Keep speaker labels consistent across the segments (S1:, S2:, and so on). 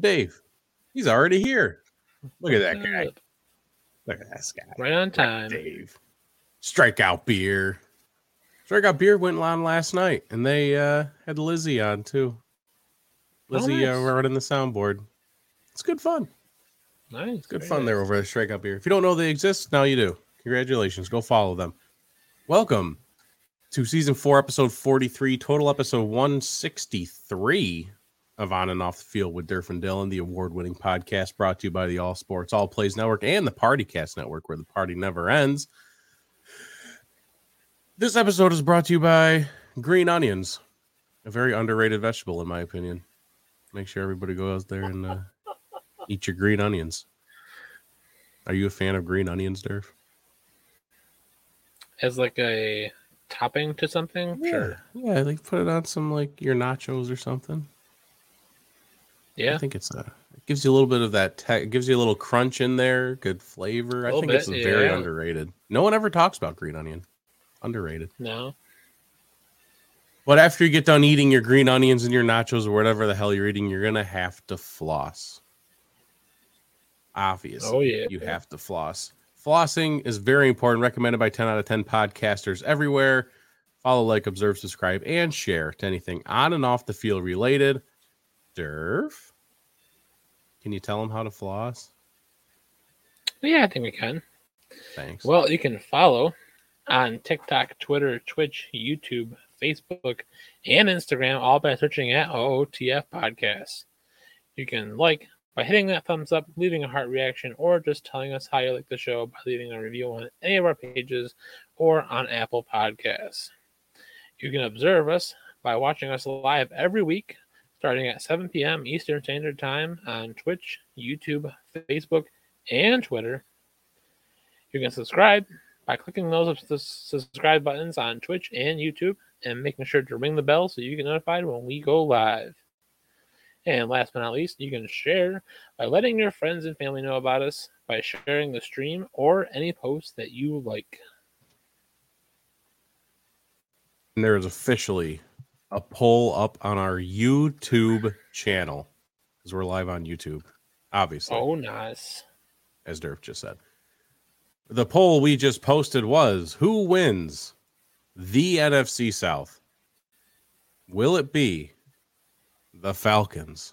S1: Dave. He's already here. Look at that guy. Look at that guy.
S2: Right on time.
S1: Dave. Strikeout beer. Strikeout beer went on last night, and they uh, had Lizzie on too. Lizzie
S2: Oh, nice.
S1: uh, running the soundboard. It's good fun.
S2: Nice.
S1: It's good fun there
S2: nice.
S1: over at Strikeout Beer. If you don't know they exist, now you do. Congratulations. Go follow them. Welcome to season four, episode 43, total episode 163 of On and Off the Field with Durf and Dylan, the award winning podcast brought to you by the All Sports All Plays Network and the PartyCast Network, where the party never ends. This episode is brought to you by Green Onions, a very underrated vegetable, in my opinion. Make sure everybody goes out there and uh, eat your green onions. Are you a fan of green onions, Durf?
S2: As like a topping to something? Sure.
S1: Yeah, like put it on some like your nachos or something. I think it's a it gives you a little bit of that te- it gives you a little crunch in there, good flavor. I think
S2: bit,
S1: it's very underrated. No one ever talks about green onion. Underrated.
S2: No.
S1: But after you get done eating your green onions and your nachos or whatever the hell you're eating, you're gonna have to floss. Obviously.
S2: Oh yeah.
S1: you have to floss. Flossing is very important, recommended by 10 out of 10 podcasters everywhere. Follow, like, observe, subscribe, and share to anything on and off the field related. Durf, can you tell them how to floss?
S2: Yeah, I think we can.
S1: Thanks.
S2: Well, you can follow on TikTok, Twitter, Twitch, YouTube, Facebook, and Instagram, all by searching at OOTF Podcast. You can like by hitting that thumbs up, leaving a heart reaction, or just telling us how you like the show by leaving a review on any of our pages or on Apple Podcasts. You can observe us by watching us live every week, starting at 7 p.m. Eastern Standard Time on Twitch, YouTube, Facebook, and Twitter. You can subscribe by clicking those subscribe buttons on Twitch and YouTube and making sure to ring the bell so you get notified when we go live. And last but not least, you can share by letting your friends and family know about us by sharing the stream or any post that you like.
S1: And there is officially a poll up on our YouTube channel because we're live on YouTube, obviously.
S2: Oh, nice.
S1: as Durf just said. The poll we just posted was who wins the NFC South? Will it be the Falcons?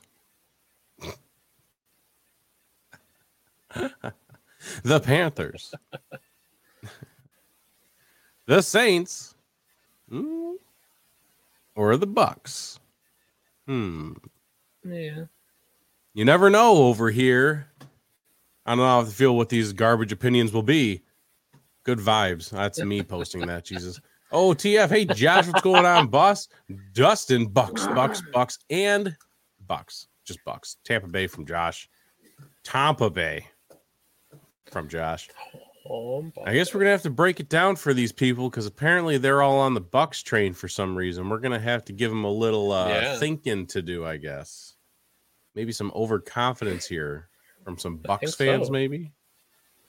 S1: the Panthers? the Saints? Or the Bucks? Hmm.
S2: Yeah.
S1: You never know over here. I don't know how I feel what these garbage opinions will be. Good vibes. That's me posting that. Jesus. Oh, TF. Hey, Josh, what's going on, boss? Dustin, Bucks, Bucks, Bucks, and Bucks. Just Bucks. Tampa Bay from Josh. Tampa Bay from Josh. I guess we're gonna have to break it down for these people because apparently they're all on the Bucks train for some reason. We're gonna have to give them a little uh,
S2: Yeah.
S1: thinking to do, I guess. Maybe some overconfidence here from some Bucks fans,
S2: so.
S1: maybe.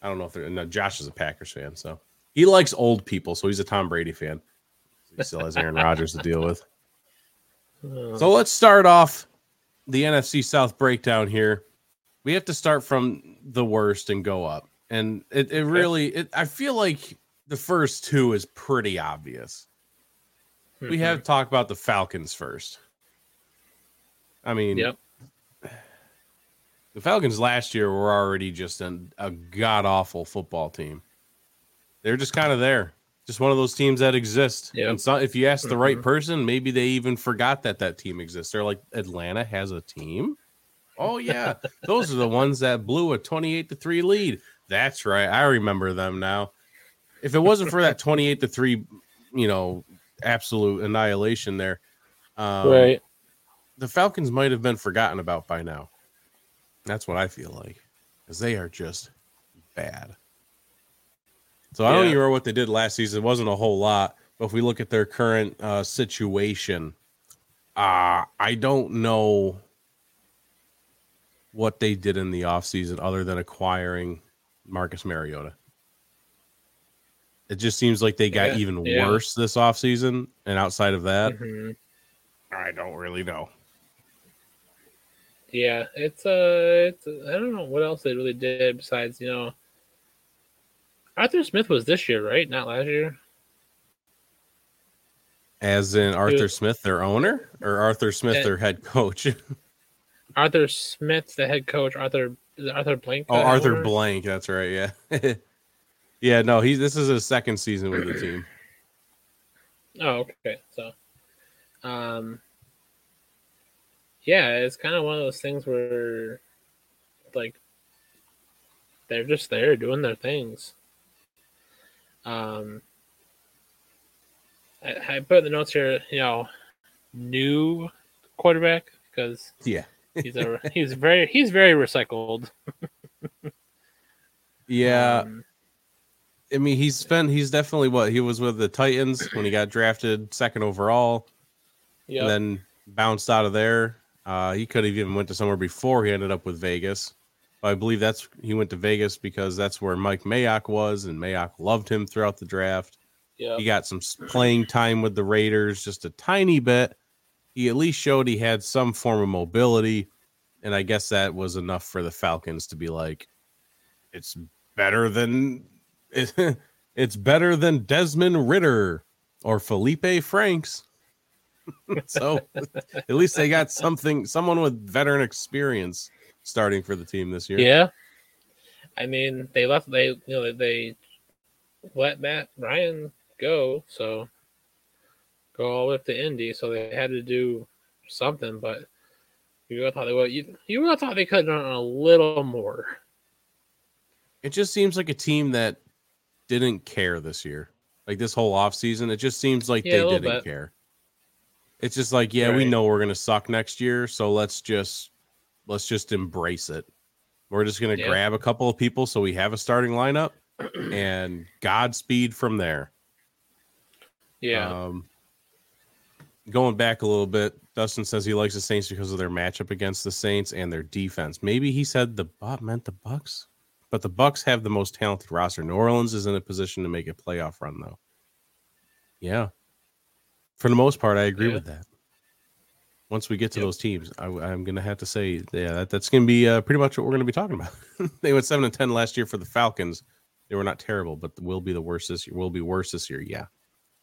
S1: I don't know if they're no. Josh is a Packers fan, so he likes old people, so he's a Tom Brady fan. He still has Aaron Rodgers to deal with.
S2: Uh,
S1: So let's start off the NFC South breakdown here. We have to start from the worst and go up. And it, it really it, I feel like the first two is pretty obvious. We
S2: mhm.
S1: have to talk about the Falcons first. I mean,
S2: Yep.
S1: the Falcons last year were already just an, a god awful football team. They're just kind of there, just one of those teams that exist.
S2: Yep.
S1: And so, if you ask the right
S2: Mhm.
S1: person, maybe they even forgot that that team exists. They're like, Atlanta has a team. Oh yeah, those are the ones that blew a twenty-eight to three lead. That's right, I remember them now. If it wasn't for that twenty-eight to three, you know, absolute annihilation there, um,
S2: right.
S1: the Falcons might have been forgotten about by now. That's what I feel like, because they are just bad. So I don't even remember what they did last season. It wasn't a whole lot, but if we look at their current uh, situation, uh, I don't know what they did in the offseason other than acquiring Marcus Mariota. It just seems like they got
S2: Yeah,
S1: even
S2: yeah.
S1: worse this offseason. And outside of that,
S2: Mhm.
S1: I don't really know.
S2: Yeah, it's uh, it's I don't know what else they really did besides you know. Arthur Smith was this year, right? Not last year.
S1: As in Arthur
S2: Dude.
S1: Smith, their owner, or Arthur Smith, their head coach.
S2: Arthur Smith, the head coach. Arthur is Arthur Blank.
S1: oh, Arthur? Blank. That's right. Yeah. yeah. No, he's this is his second season with the team.
S2: Oh, okay. So, um, yeah, it's kind of one of those things where, like, they're just there doing their things. Um, I, I put in the notes here, you know, new quarterback because
S1: Yeah.
S2: He's a he's very he's very recycled.
S1: Yeah.
S2: Um,
S1: I mean, he's spent. He's definitely what he was with the Titans when he got drafted second overall,
S2: yeah,
S1: and then bounced out of there. Uh, he could have even went to somewhere before he ended up with Vegas. But I believe that's he went to Vegas because that's where Mike Mayock was, and Mayock loved him throughout the draft.
S2: yeah,
S1: He got some playing time with the Raiders, just a tiny bit. He at least showed he had some form of mobility, and I guess that was enough for the Falcons to be like, "It's better than it's better than Desmond Ridder or Felipe Franks." so at least they got something, someone with veteran experience starting for the team this year.
S2: Yeah. I mean, they left. They you know they let Matt Ryan go, so go all the way up to Indy. So they had to do something. But you would have thought they would. You, you would have thought they could have done a little more.
S1: It just seems like a team that didn't care this year. Like this whole offseason, it just seems like
S2: Yeah,
S1: they didn't
S2: bit.
S1: care. It's just like, yeah, we know we're gonna suck next year, so let's just let's just embrace it. We're just gonna
S2: Yeah.
S1: grab a couple of people so we have a starting lineup and Godspeed from there.
S2: Yeah.
S1: Um, going back a little bit, Dustin says he likes the Saints because of their matchup against the Saints and their defense. Maybe he said the bot meant the Bucks, but the Bucks have the most talented roster. New Orleans is in a position to make a playoff run, though. Yeah, for the most part, I agree
S2: Yeah.
S1: with that. Once we get to
S2: Yep.
S1: those teams, I, am going to have to say, yeah, that, that's going to be uh, pretty much what we're going to be talking about. they went seven and ten last year for the Falcons. They were not terrible, but will be the worst this year. Will be worse this year. Yeah.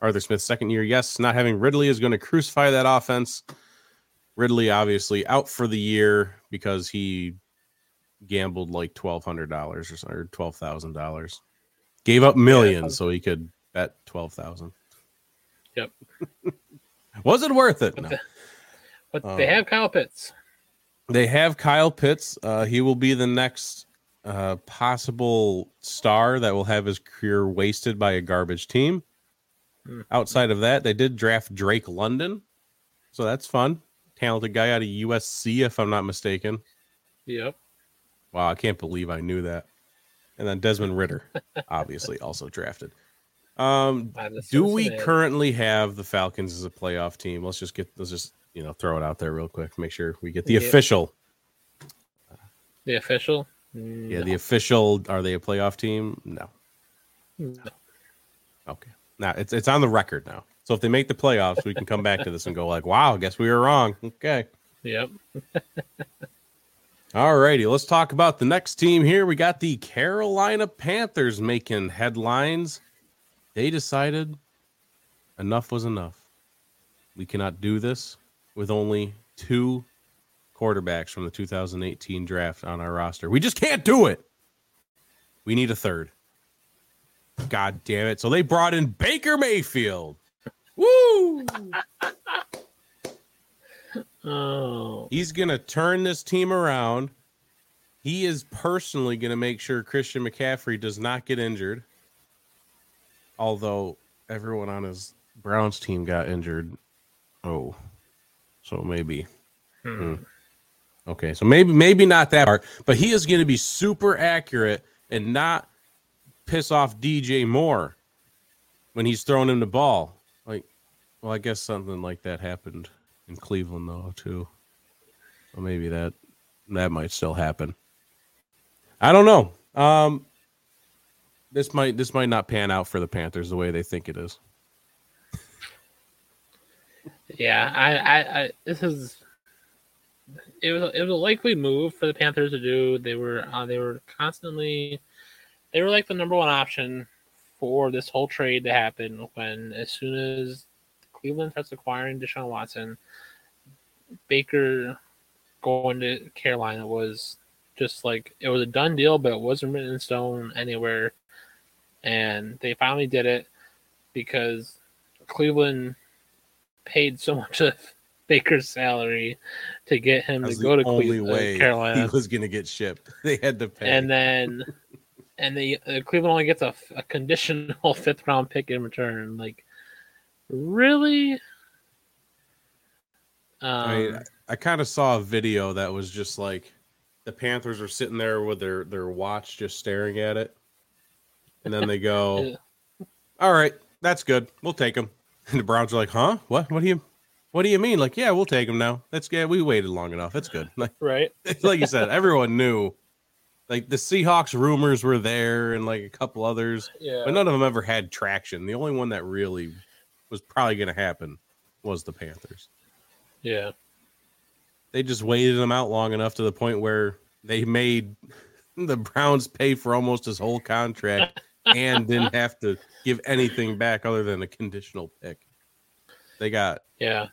S1: Arthur Smith's second year, yes. Not having Ridley is going to crucify that offense. Ridley obviously out for the year because he gambled like twelve hundred dollars or twelve thousand dollars. Gave up millions so he could bet twelve thousand.
S2: Yep.
S1: Was it worth it?
S2: But
S1: No.
S2: the- But they
S1: Um,
S2: have Kyle Pitts.
S1: They have Kyle Pitts. Uh, he will be the next uh, possible star that will have his career wasted by a garbage team.
S2: Hmm.
S1: Outside of that, they did draft Drake London, so that's fun. Talented guy out of USC, if I'm not mistaken.
S2: Yep.
S1: Wow, I can't believe I knew that. And then Desmond Ridder, obviously, also drafted. Um, do we currently have the Falcons as a playoff team? Let's just get let's just you know throw it out there real quick. Make sure we get the official.
S2: the official?
S1: Yeah, the official. Are they a playoff team? No.
S2: No.
S1: Okay. Now it's it's on the record now. So if they make the playoffs, we can come back to this and go like, "Wow, I guess we were wrong." Okay.
S2: Yep.
S1: All righty, let's talk about the next team here. We got the Carolina Panthers making headlines. They decided enough was enough. We cannot do this with only two quarterbacks from the 2018 draft on our roster. We just can't do it. We need a third. God damn it. So they brought in Baker Mayfield. Woo!
S2: Oh.
S1: He's going to turn this team around. He is personally going to make sure Christian McCaffrey does not get injured. Although everyone on his Browns team got injured. Oh. So maybe.
S2: Hmm.
S1: Okay, so maybe maybe not that part, but he is going to be super accurate and not piss off DJ Moore when he's throwing him the ball. Like, well, I guess something like that happened in Cleveland though too. Well, maybe that that might still happen. I don't know. Um, this might this might not pan out for the Panthers the way they think it is.
S2: Yeah, I, I, I, this is, it was it was a likely move for the Panthers to do. They were uh, they were constantly they were like the number one option for this whole trade to happen. When as soon as Cleveland starts acquiring Deshaun Watson, Baker going to Carolina was just like it was a done deal, but it wasn't written in stone anywhere. And they finally did it because Cleveland paid so much of Baker's salary to get him to go to
S1: only
S2: Cleveland,
S1: way
S2: Carolina,
S1: he was going to get shipped. They had to pay.
S2: and then and the uh, Cleveland only gets a, a conditional fifth round pick in return. Like, really? Um,
S1: I mean, I kind of saw a video that was just like the Panthers are sitting there with their their watch just staring at it, and then they go, "All right, that's good. We'll take him." And the Browns are like, "Huh? What? What do you? What do you mean? Like, yeah, we'll take him now. That's good. We waited long enough. That's good." Like,
S2: right?
S1: like you said, everyone knew. Like the Seahawks rumors were there, and like a couple others,
S2: Yeah.
S1: but none of them ever had traction. The only one that really was probably going to happen was the Panthers
S2: Yeah.
S1: they just waited them out long enough to the point where they made the Browns pay for almost his whole contract and didn't have to give anything back other than a conditional pick. They got
S2: Yeah.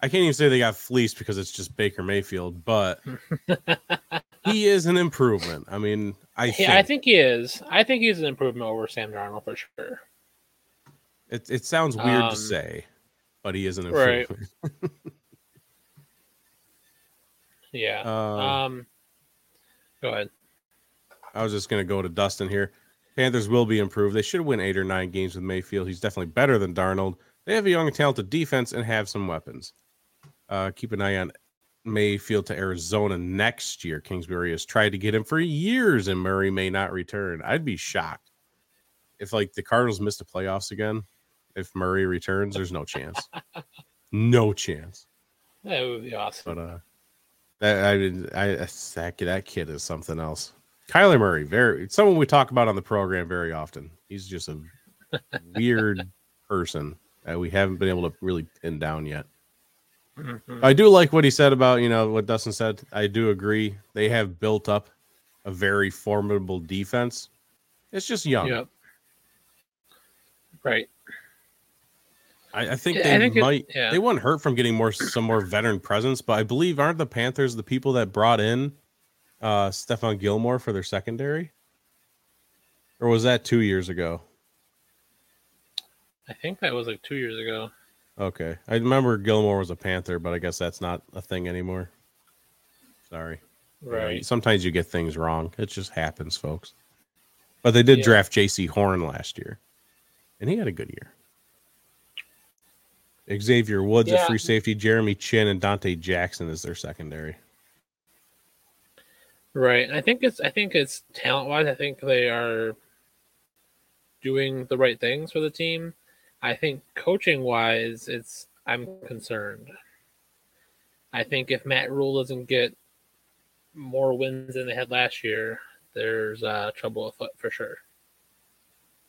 S1: I can't even say they got fleeced because it's just Baker Mayfield, but he is an improvement. I mean, I think,
S2: Yeah, I think he is. I think he's an improvement over Sam Darnold for sure.
S1: it, it sounds weird
S2: Um,
S1: to say, but he is an improvement. right.
S2: Yeah.
S1: Uh,
S2: um. Go ahead.
S1: I was just going to go to Dustin here. Panthers will be improved. They should win eight or nine games with Mayfield. He's definitely better than Darnold. They have a young and talented defense and have some weapons. Uh, keep an eye on Mayfield to Arizona next year. Kingsbury has tried to get him for years, and Murray may not return. I'd be shocked if like the Cardinals missed the playoffs again. If Murray returns, there's no chance. no chance.
S2: That would be awesome.
S1: But uh, that I did I that kid, that kid is something else. Kyler Murray, very someone we talk about on the program very often. He's just a weird person that we haven't been able to really pin down yet.
S2: Mhm.
S1: I do like what he said about you know what Dustin said. I do agree. They have built up a very formidable defense. It's just young.
S2: Yep. Right.
S1: I, I think
S2: Yeah,
S1: they
S2: I think it-
S1: might.
S2: yeah.
S1: They wouldn't hurt from getting more some more veteran presence, but I believe aren't the Panthers the people that brought in uh Stephon Gilmore for their secondary, or was that two years ago?
S2: I think that was like two years ago.
S1: Okay, I remember Gilmore was a Panther, but I guess that's not a thing anymore. Sorry. You know,
S2: Right.
S1: sometimes you get things wrong. It just happens, folks. But they did
S2: Yeah.
S1: draft Jaycee Horn last year, and he had a good year. Xavier Woods, a
S2: Yeah.
S1: free safety, Jeremy Chinn, and Donte Jackson is their secondary.
S2: Right. I think it's I think it's talent wise, I think they are doing the right things for the team. I think coaching wise, it's I'm concerned. I think if Matt Rhule doesn't get more wins than they had last year, there's uh, trouble afoot for sure.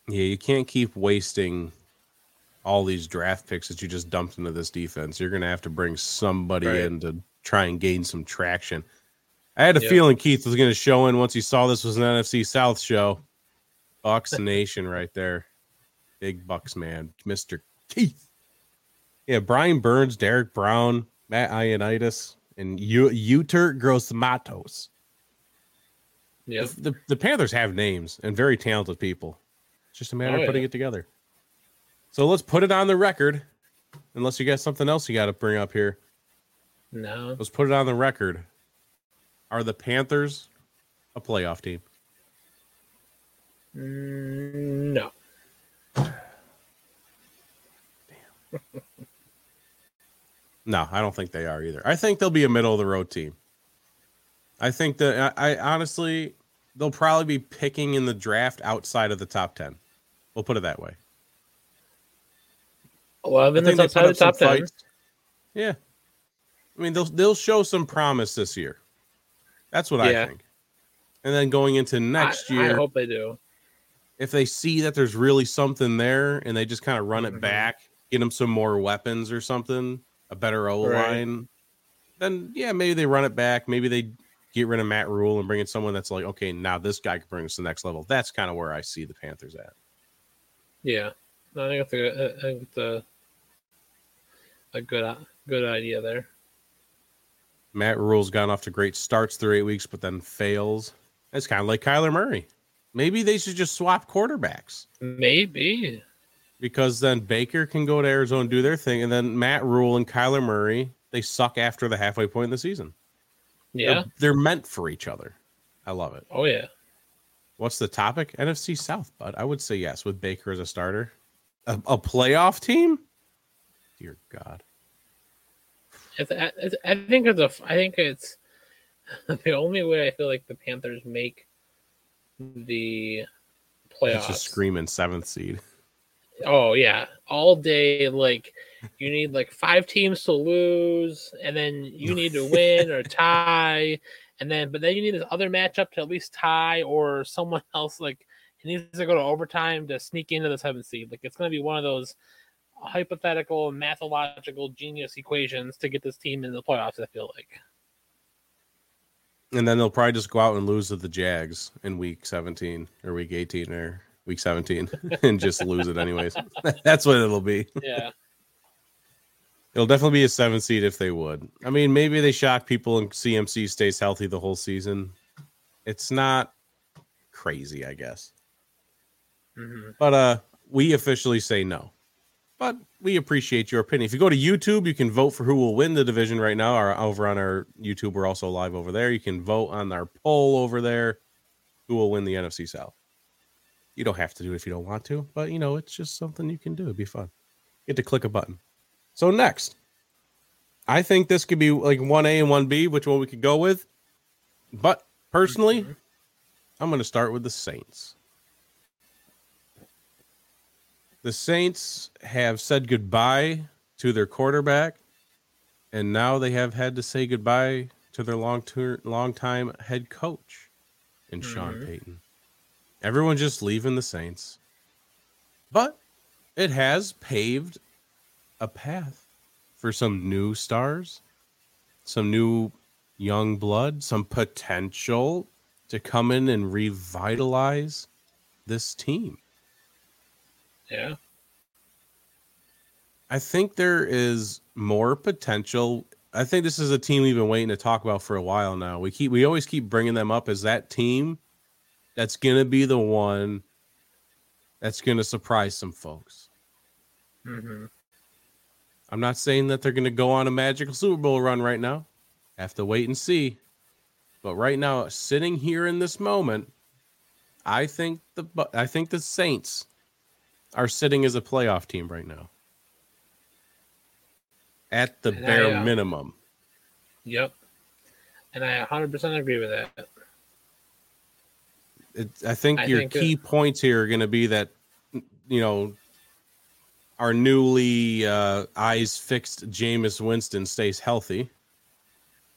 S1: Yeah, you can't keep wasting all these draft picks that you just dumped into this defense. You're going to have to bring somebody
S2: Right.
S1: in to try and gain some traction. I had a
S2: Yeah.
S1: feeling Keith was going to show in once he saw this was an NFC South show. Bucks Nation right there. Big Bucks man, Mr. Keith. Yeah, Brian Burns, Derrick Brown, Matt Ioannidis, and U- Yetur Gross
S2: Yeah,
S1: The, the, the Panthers have names and very talented people. It's just a matter
S2: Oh,
S1: of putting
S2: yeah.
S1: it together. So let's put it on the record. Unless you got something else you got to bring up here,
S2: No.
S1: let's put it on the record. Are the Panthers a playoff team?
S2: Mm, No.
S1: No, I don't think they are either. I think they'll be a middle of the road team. I think that I, I honestly they'll probably be picking in the draft outside of the top ten. We'll put it that way.
S2: Eleven is outside the top ten.
S1: fights. Yeah, I mean they'll they'll show some promise this year. That's what
S2: Yeah.
S1: I think. And then going into next
S2: I,
S1: year,
S2: I hope they do.
S1: if they see that there's really something there and they just kind of run it mm-hmm. back, get them some more weapons or something, a better O line, then yeah, maybe they run it back. Maybe they get rid of Matt Rhule and bring in someone that's like, okay, now this guy can bring us to the next level. That's kind of where I see the Panthers at.
S2: Yeah, I think it's a, I think it's a, a good uh, good idea there.
S1: Matt Rhule's gone off to great starts through eight weeks, but then fails. It's kind of like Kyler Murray. Maybe they should just swap quarterbacks.
S2: Maybe.
S1: Because then Baker can go to Arizona and do their thing, and then Matt Rhule and Kyler Murray, they suck after the halfway point in the season.
S2: Yeah.
S1: They're, they're meant for each other. I love it.
S2: Oh yeah.
S1: What's the topic? NFC South, bud. I would say yes with Baker as a starter. A, a playoff team? Dear God.
S2: It's, I think it's a. I think it's the only way I feel like the Panthers make the playoffs. It's
S1: just screaming seventh seed.
S2: Oh yeah, all day. Like you need like five teams to lose, and then you need to win or tie, and then but then you need this other matchup to at least tie or someone else like it needs to go to overtime to sneak into the seventh seed. Like it's going to be one of those hypothetical mathological genius equations to get this team in the playoffs. I feel like.
S1: And then they'll probably just go out and lose to the Jags in week 17 or week 18 or week 17 and just lose it anyways. That's what it'll be.
S2: Yeah.
S1: It'll definitely be a seven seed if they would. I mean, maybe they shock people and CMC stays healthy the whole season. It's not crazy, I guess. Mm-hmm. But uh we officially say no but we appreciate your opinion. If you go to YouTube, you can vote for who will win the division right now. Our over on our YouTube, we're also live over there. You can vote on our poll over there. Who will win the NFC South? You don't have to do it if you don't want to, but you know, it's just something you can do. It'd be fun. You get to click a button. So next, I think this could be like one A and one B, which one we could go with. But personally, mm-hmm. I'm going to start with the Saints. The Saints have said goodbye to their quarterback, and now they have had to say goodbye to their long long time head coach in mm-hmm. Sean Payton. Everyone just leaving the Saints, but it has paved a path for some new stars, some new young blood, some potential to come in and revitalize this team.
S2: Yeah.
S1: I think there is more potential. I think this is a team we've been waiting to talk about for a while now. We keep we always keep bringing them up as that team that's going to be the one that's going to surprise some folks.
S2: Mm-hmm.
S1: I'm not saying that they're going to go on a magical Super Bowl run right now. Have to wait and see. But right now, sitting here in this moment, I think the I think the Saints are sitting as a playoff team right now. At the and bare I, uh, minimum.
S2: Yep. And I 100% agree with that.
S1: It, I think I your think key it, points here are going to be that, you know, our newly uh, eyes fixed Jameis Winston stays healthy.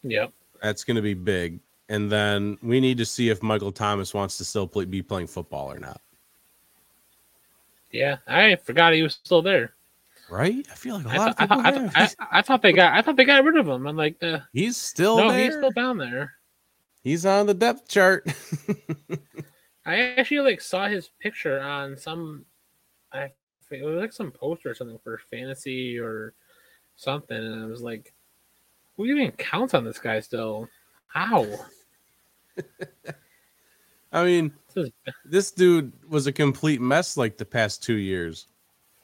S2: Yep.
S1: That's going to be big. And then we need to see if Michael Thomas wants to still play, be playing football or not.
S2: Yeah, I forgot he was still there.
S1: Right? I feel like a lot th- of people.
S2: I, th- I, th- I, thought they got. I thought they got rid of him. I'm like, uh,
S1: he's still
S2: no,
S1: there.
S2: he's still down there.
S1: He's on the depth chart.
S2: I actually like saw his picture on some. I it was like some poster or something for fantasy or something, and I was like, "Who even counts on this guy still? How?"
S1: I mean, this dude was a complete mess like the past two years.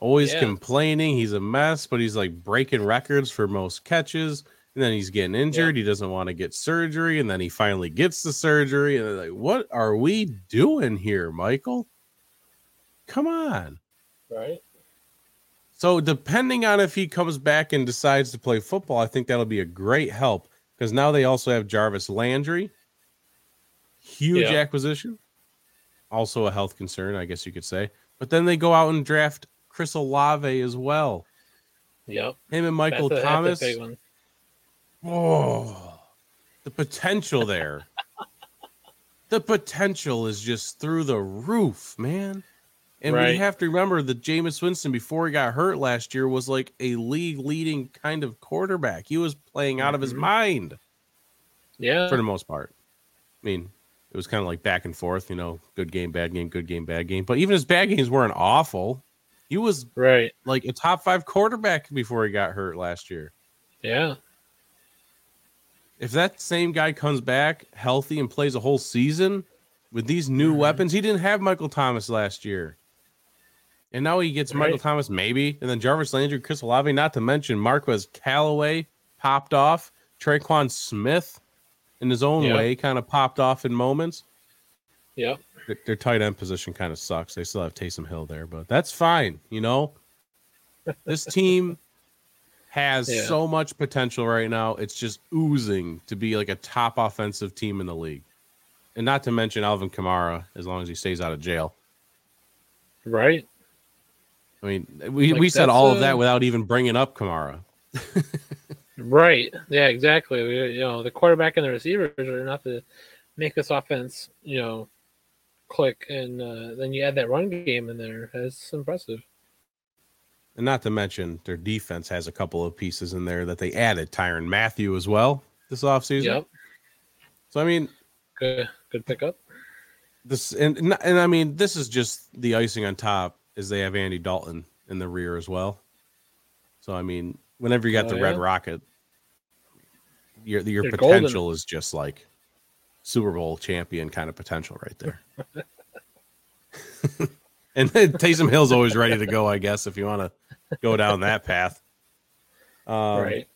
S1: Always yeah. complaining. He's a mess, but he's like breaking records for most catches. And then he's getting injured. Yeah. He doesn't want to get surgery. And then he finally gets the surgery. And they're like, what are we doing here, Michael? Come on.
S2: Right.
S1: So, depending on if he comes back and decides to play football, I think that'll be a great help because now they also have Jarvis Landry, Huge yeah. acquisition. Also a health concern, I guess you could say. But then they go out and draft Chris Olave as well.
S2: Yep.
S1: Him and Michael that's Thomas. Oh, the potential there. the potential is just through the roof, man. And we have to remember that Jameis Winston, before he got hurt last year, was like a league leading kind of quarterback. He was playing out of his
S2: Mhm.
S1: mind
S2: Yeah.
S1: for the most part. I mean, it was kind of like back and forth, you know, good game, bad game, good game, bad game. But even his bad games weren't awful. He was
S2: Right.
S1: like a top five quarterback before he got hurt last year.
S2: Yeah.
S1: If that same guy comes back healthy and plays a whole season with these new
S2: Mhm.
S1: weapons, he didn't have Michael Thomas last year. And now he gets Michael Thomas, maybe, and then Jarvis Landry, Chris Olave, not to mention Marquez Callaway popped off, Tre'Quan Smith in his own
S2: Yeah.
S1: way kind of popped off in moments.
S2: Yep.
S1: Their, their tight end position kind of sucks. They still have Taysom Hill there, but that's fine. You know, this team has
S2: Yeah.
S1: so much potential right now. It's just oozing to be like a top offensive team in the league, and not to mention Alvin Kamara, as long as he stays out of jail.
S2: Right.
S1: I mean, we,
S2: Like,
S1: we said all of that without even bringing up Kamara.
S2: Right. Yeah, exactly. We, you know, the quarterback and the receivers are enough to make this offense, you know, click. And uh, then you add that run game in there. That's impressive.
S1: And not to mention their defense has a couple of pieces in there that they added Tyrann Mathieu as well this offseason.
S2: Yep.
S1: So I mean,
S2: Good. Good pickup.
S1: this and and I mean this is just the icing on top is they have Andy Dalton in the rear as well. So I mean, whenever you got
S2: Oh,
S1: the Red. Rocket, your your
S2: They're
S1: potential is just like Super Bowl champion kind of potential right there. and then Taysom Hill's always ready to go, I guess, if you want to go down that path. Um,
S2: right.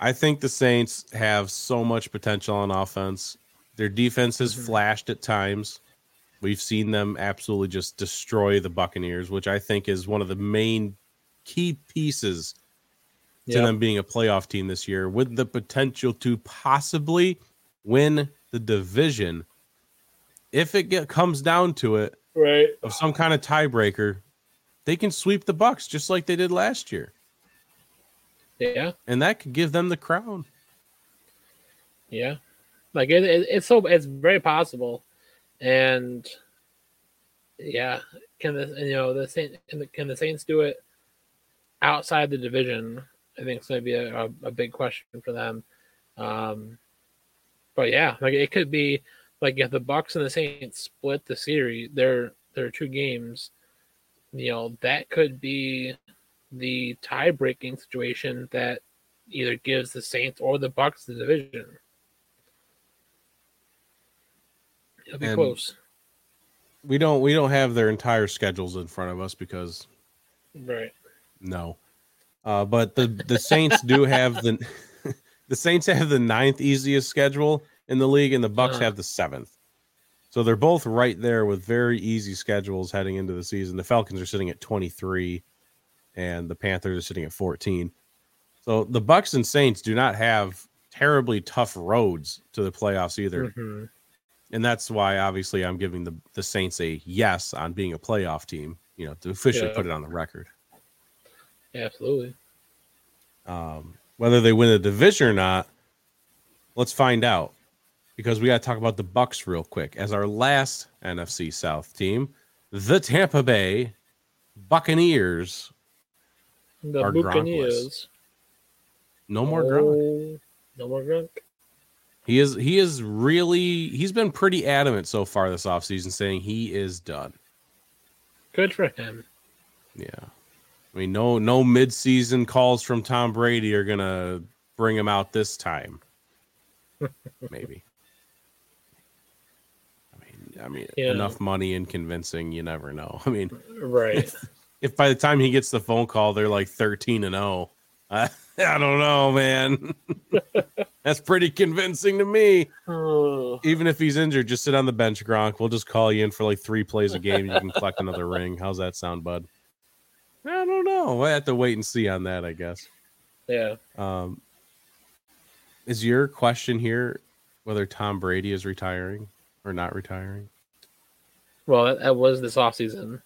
S1: I think the Saints have so much potential on offense. Their defense has
S2: Mhm.
S1: flashed at times. We've seen them absolutely just destroy the Buccaneers, which I think is one of the main key pieces to
S2: Yeah.
S1: them being a playoff team this year with the potential to possibly win the division if it get, comes down to it
S2: Right.
S1: of some kind of tiebreaker they can sweep the bucks just like they did last year
S2: Yeah.
S1: and that could give them the crown
S2: Yeah. Like it, it, it's so it's very possible, and yeah, can the you know the Saint can the, can the Saints do it outside the division? I think it's going to be a, a, a big question for them. Um, but yeah, like it could be like if the Bucks and the Saints split the series, their their two games, you know that could be the tie breaking situation that either gives the Saints or the Bucks the division. It'll be
S1: And-
S2: close.
S1: we don't we don't have their entire schedules in front of us because
S2: Right.
S1: no uh but the the saints do have the the saints have the ninth easiest schedule in the league and the bucks
S2: Uh-huh.
S1: have the seventh so they're both right there with very easy schedules heading into the season the falcons are sitting at 23 and the panthers are sitting at 14 so the bucks and saints do not have terribly tough roads to the playoffs either
S2: Mhm.
S1: and that's why obviously I'm giving the the Saints a yes on being a playoff team. You know, to officially
S2: Yeah.
S1: put it on the record.
S2: Absolutely.
S1: Um, whether they win the division or not, let's find out. Because we got to talk about the Bucks real quick as our last NFC South team, the Tampa Bay Buccaneers.
S2: The
S1: Are
S2: Buccaneers.
S1: No more Gronk.
S2: Oh, No more Gronk.
S1: He is he is really he's been pretty adamant so far this offseason saying he is done.
S2: Good for him.
S1: Yeah. I mean, no no midseason calls from Tom Brady are gonna bring him out this time. Maybe. I mean,
S2: Yeah.
S1: enough money and convincing, you never know. I mean,
S2: Right.
S1: if by the time he gets the phone call, they're like thirteen and zero, I, I don't know, man. That's pretty convincing to me.
S2: oh,
S1: Even if he's injured, just sit on the bench, Gronk. We'll just call you in for like three plays a game. You can collect another ring. How's that sound, bud? I don't know. We'll have to wait and see on that, I guess.
S2: yeah.
S1: Um, is your question here whether Tom Brady is retiring or not retiring?
S2: Well, that, that was this offseason.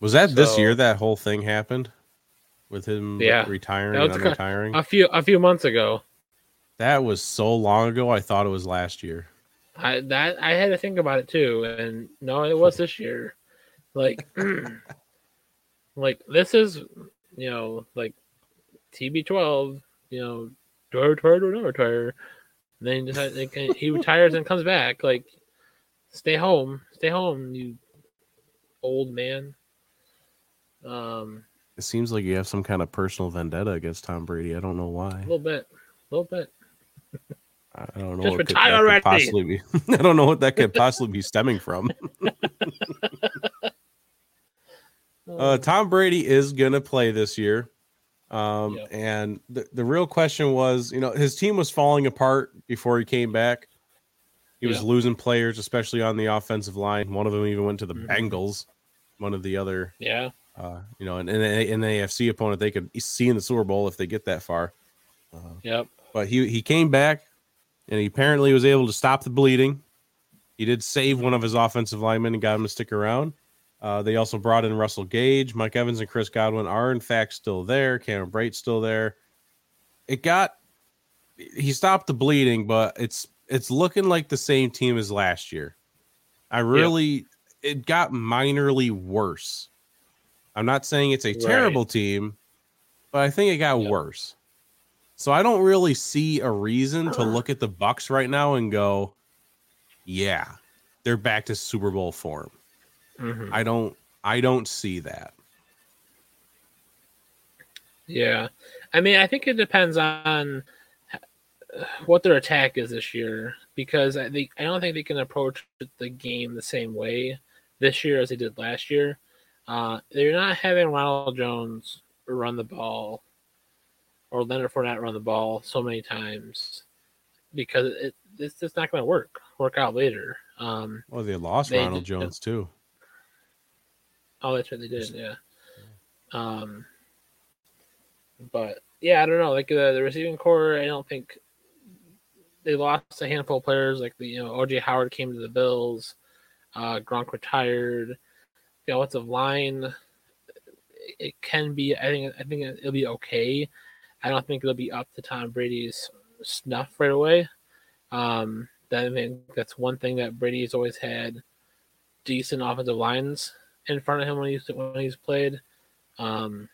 S1: Was that this year that whole thing happened with him
S2: Yeah.
S1: retiring and unretiring?
S2: A few a few months ago.
S1: that was so long ago. I thought it was last year.
S2: I that I had to think about it too, and no, it was this year. Like, like this is you know like TB12, you know, retire, retire, retire, retire. Then he, decides, he retires and comes back. Like, stay home, stay home, you old man. Um,
S1: It seems like you have some kind of personal vendetta against Tom Brady. I don't know why.
S2: a little bit, a little bit.
S1: I don't know.
S2: Just
S1: what could-
S2: retire
S1: that could
S2: already.
S1: possibly be. I don't know what that could possibly be stemming from. Uh, Tom Brady is gonna play this year, um,
S2: Yep.
S1: and the the real question was, you know, his team was falling apart before he came back. He was losing players, especially on the offensive line. One of them even went to the
S2: Mhm.
S1: Bengals. One of the other,
S2: yeah,
S1: uh, you know, an, an, an AFC opponent they could see in the Super Bowl if they get that far. Uh,
S2: yep,
S1: but he he came back, and he apparently was able to stop the bleeding. He did save one of his offensive linemen and got him to stick around. Uh, they also brought in Russell Gage, Mike Evans, and Chris Godwin are in fact still there. Cameron Brate's still there. It got he stopped the bleeding, but it's it's looking like the same team as last year. I really it got minorly worse. I'm not saying it's a
S2: Right.
S1: terrible team, but I think it got
S2: Yep.
S1: worse. So I don't really see a reason to look at the Bucks right now and go, yeah, they're back to Super Bowl form.
S2: mhm.
S1: I don't I don't see that.
S2: yeah. I mean, I think it depends on what their attack is this year because I think I don't think they can approach the game the same way this year as they did last year. Uh, they're not having Ronald Jones run the ball or Leonard Fournette run the ball so many times because it, it's just not going to work work out later. Um,
S1: Well, they lost
S2: They
S1: Ronald
S2: did-
S1: Jones too.
S2: Oh, that's right, they did. Yeah. Um, but yeah, I don't know. Like the, the receiving core, I don't think they lost a handful of players. Like the you know OJ Howard came to the Bills, uh, Gronk retired. The offensive line, it can be. I think. I think it'll be okay. I don't think it'll be up to Tom Brady's snuff right away. Um, that I think that's one thing that Brady's always had decent offensive lines in front of him when he's when he's played. Um,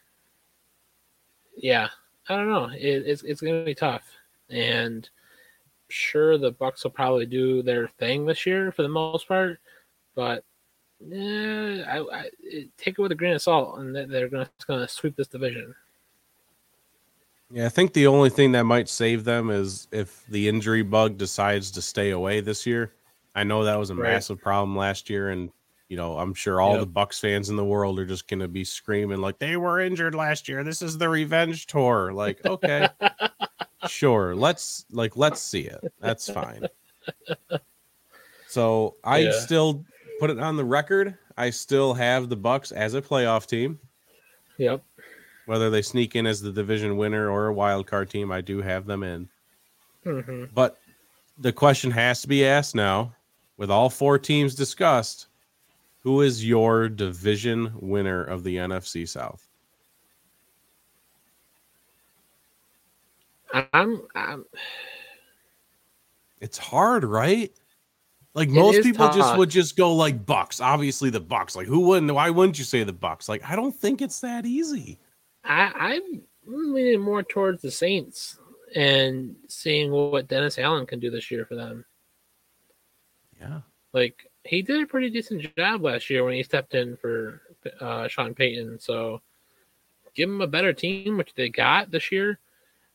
S2: yeah, I don't know. It, it's it's gonna be tough, and sure the Bucks will probably do their thing this year for the most part, but yeah, I, I take it with a grain of salt, and they're gonna gonna sweep this division.
S1: Yeah, I think the only thing that might save them is if the injury bug decides to stay away this year. I know that was a
S2: Right.
S1: massive problem last year, and you know I'm sure all
S2: Yep.
S1: the Bucks fans in the world are just going to be screaming like they were injured last year. This is the revenge tour. Like, okay, sure, let's like let's see it. That's fine. So I
S2: Yeah.
S1: still put it on the record. I still have the Bucks as a playoff team
S2: Yep.
S1: whether they sneak in as the division winner or a wild card team, I do have them in.
S2: hmm
S1: But the question has to be asked now, with all four teams discussed, who is your division winner of the NFC South?
S2: I'm, I'm
S1: It's hard, right? Like most people just would just go like Bucks. Obviously the Bucks. Like who wouldn't why wouldn't you say the Bucks? Like I don't think it's that easy.
S2: I, I'm leaning more towards the Saints and seeing what Dennis Allen can do this year for them.
S1: Yeah.
S2: Like he did a pretty decent job last year when he stepped in for uh, Sean Payton. So give him a better team, which they got this year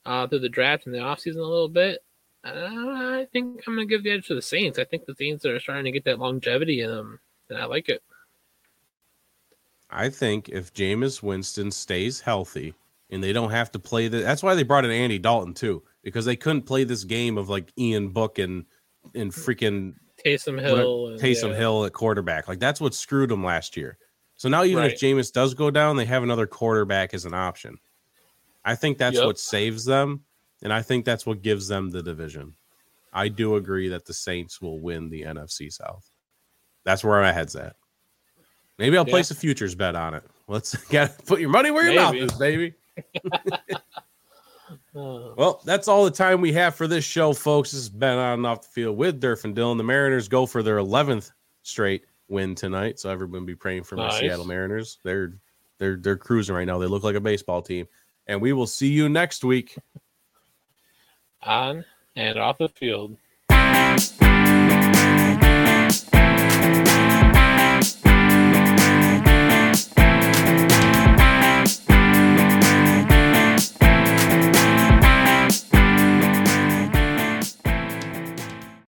S2: uh, through the draft and the offseason a little bit. Uh, I think I'm going to give the edge to the Saints. I think the Saints are starting to get that longevity in them, and I like it.
S1: I think if Jameis Winston stays healthy and they don't have to play the that's why they brought in Andy Dalton too, because they couldn't play this game of like Ian Book and and freaking
S2: Taysom Hill. and-
S1: Taysom
S2: yeah.
S1: Hill at quarterback. Like that's what screwed them last year. So now even
S2: Right.
S1: if Jameis does go down, they have another quarterback as an option. I think that's
S2: Yep.
S1: what saves them, and I think that's what gives them the division. I do agree that the Saints will win the NFC South. That's where my head's at. Maybe I'll
S2: Yeah.
S1: place a futures bet on it. Let's get put your money where your
S2: Maybe.
S1: mouth is, baby.
S2: Oh,
S1: Well, that's all the time we have for this show, folks. This has been on and off the field with Durf and Dylan. The Mariners go for their 11th straight win tonight, so everyone be praying for my
S2: Nice.
S1: Seattle Mariners. They're they're they're cruising right now. They look like a baseball team, and we will see you next week.
S2: on and off the field.